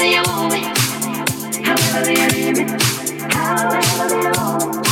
However you want me, however you need me, however you want me.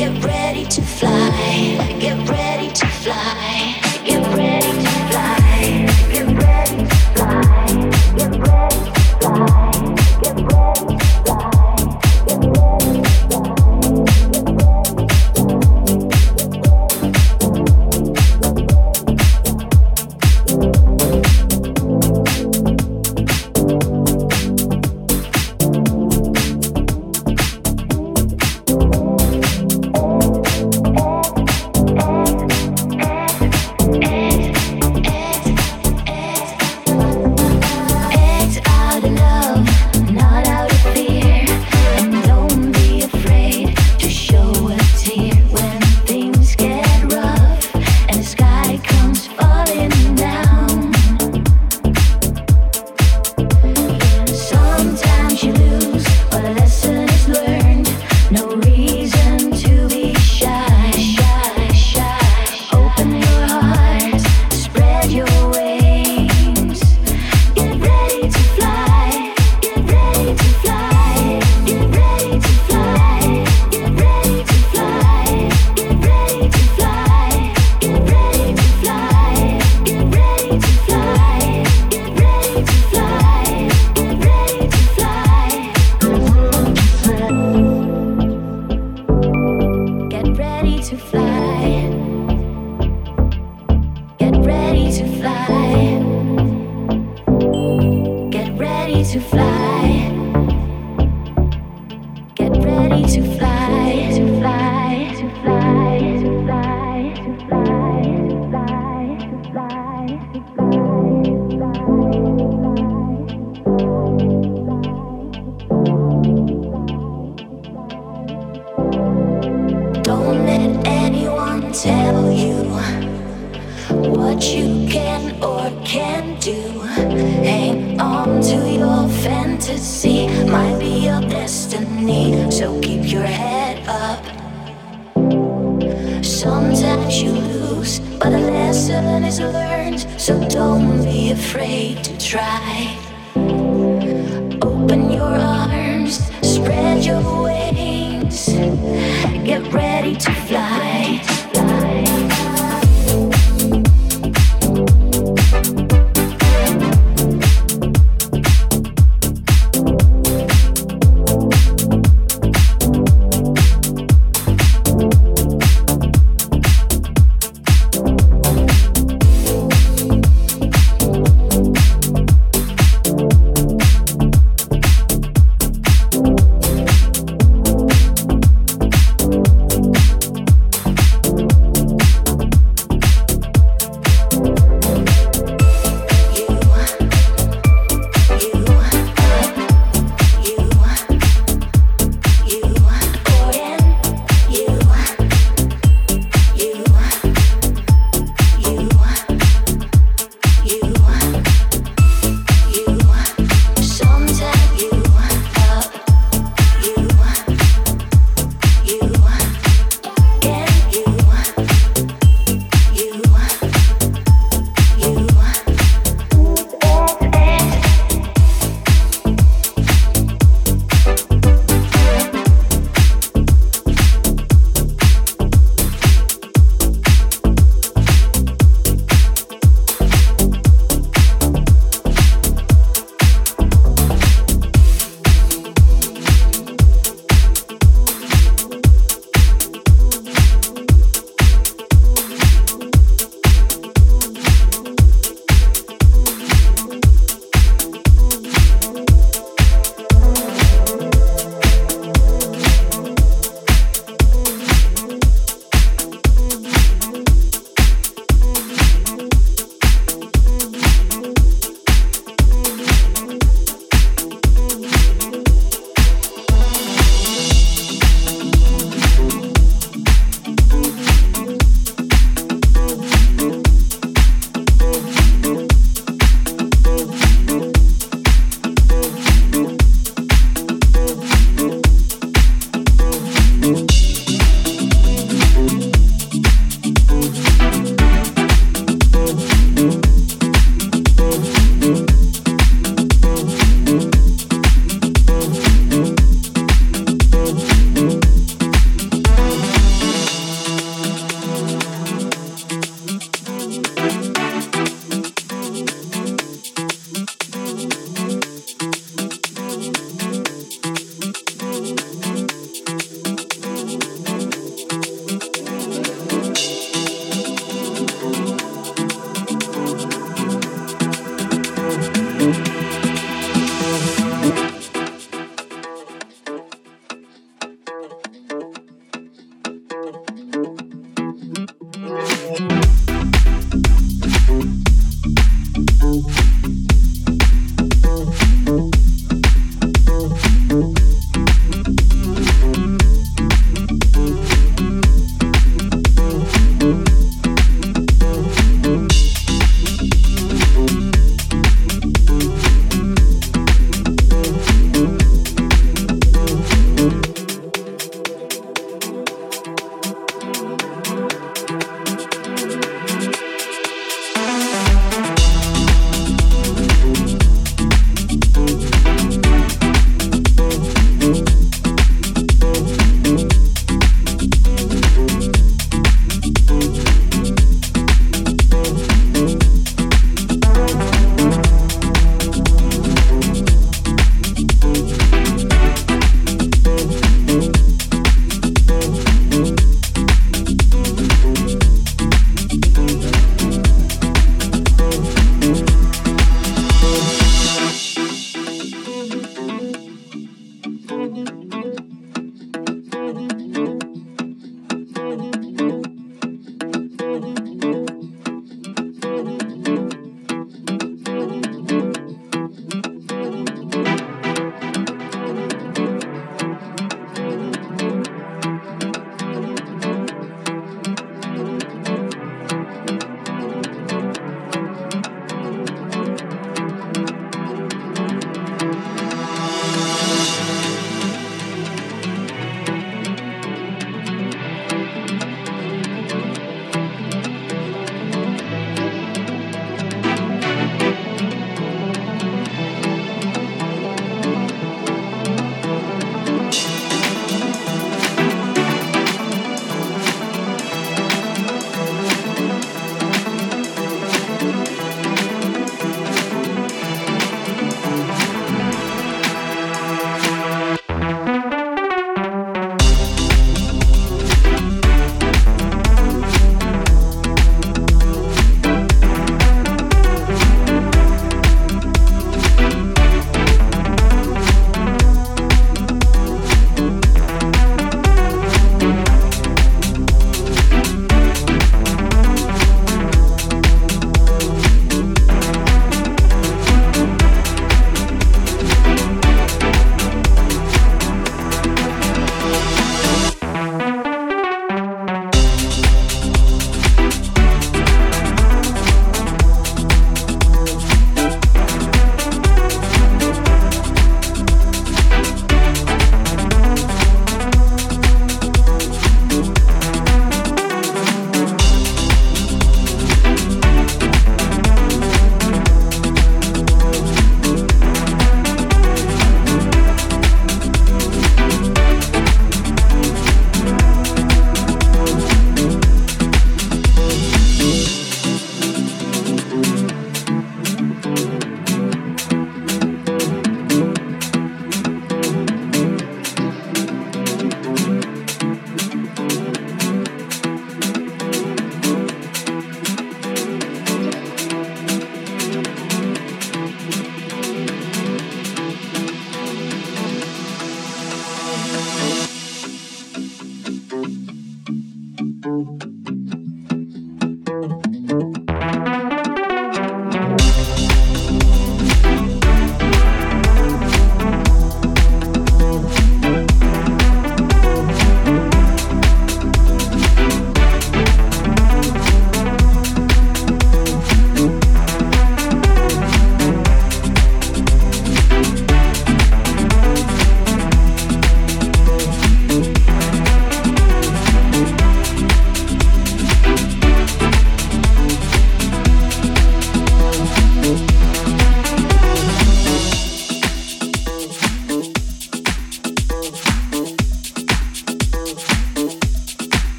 Don't let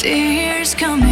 Tears coming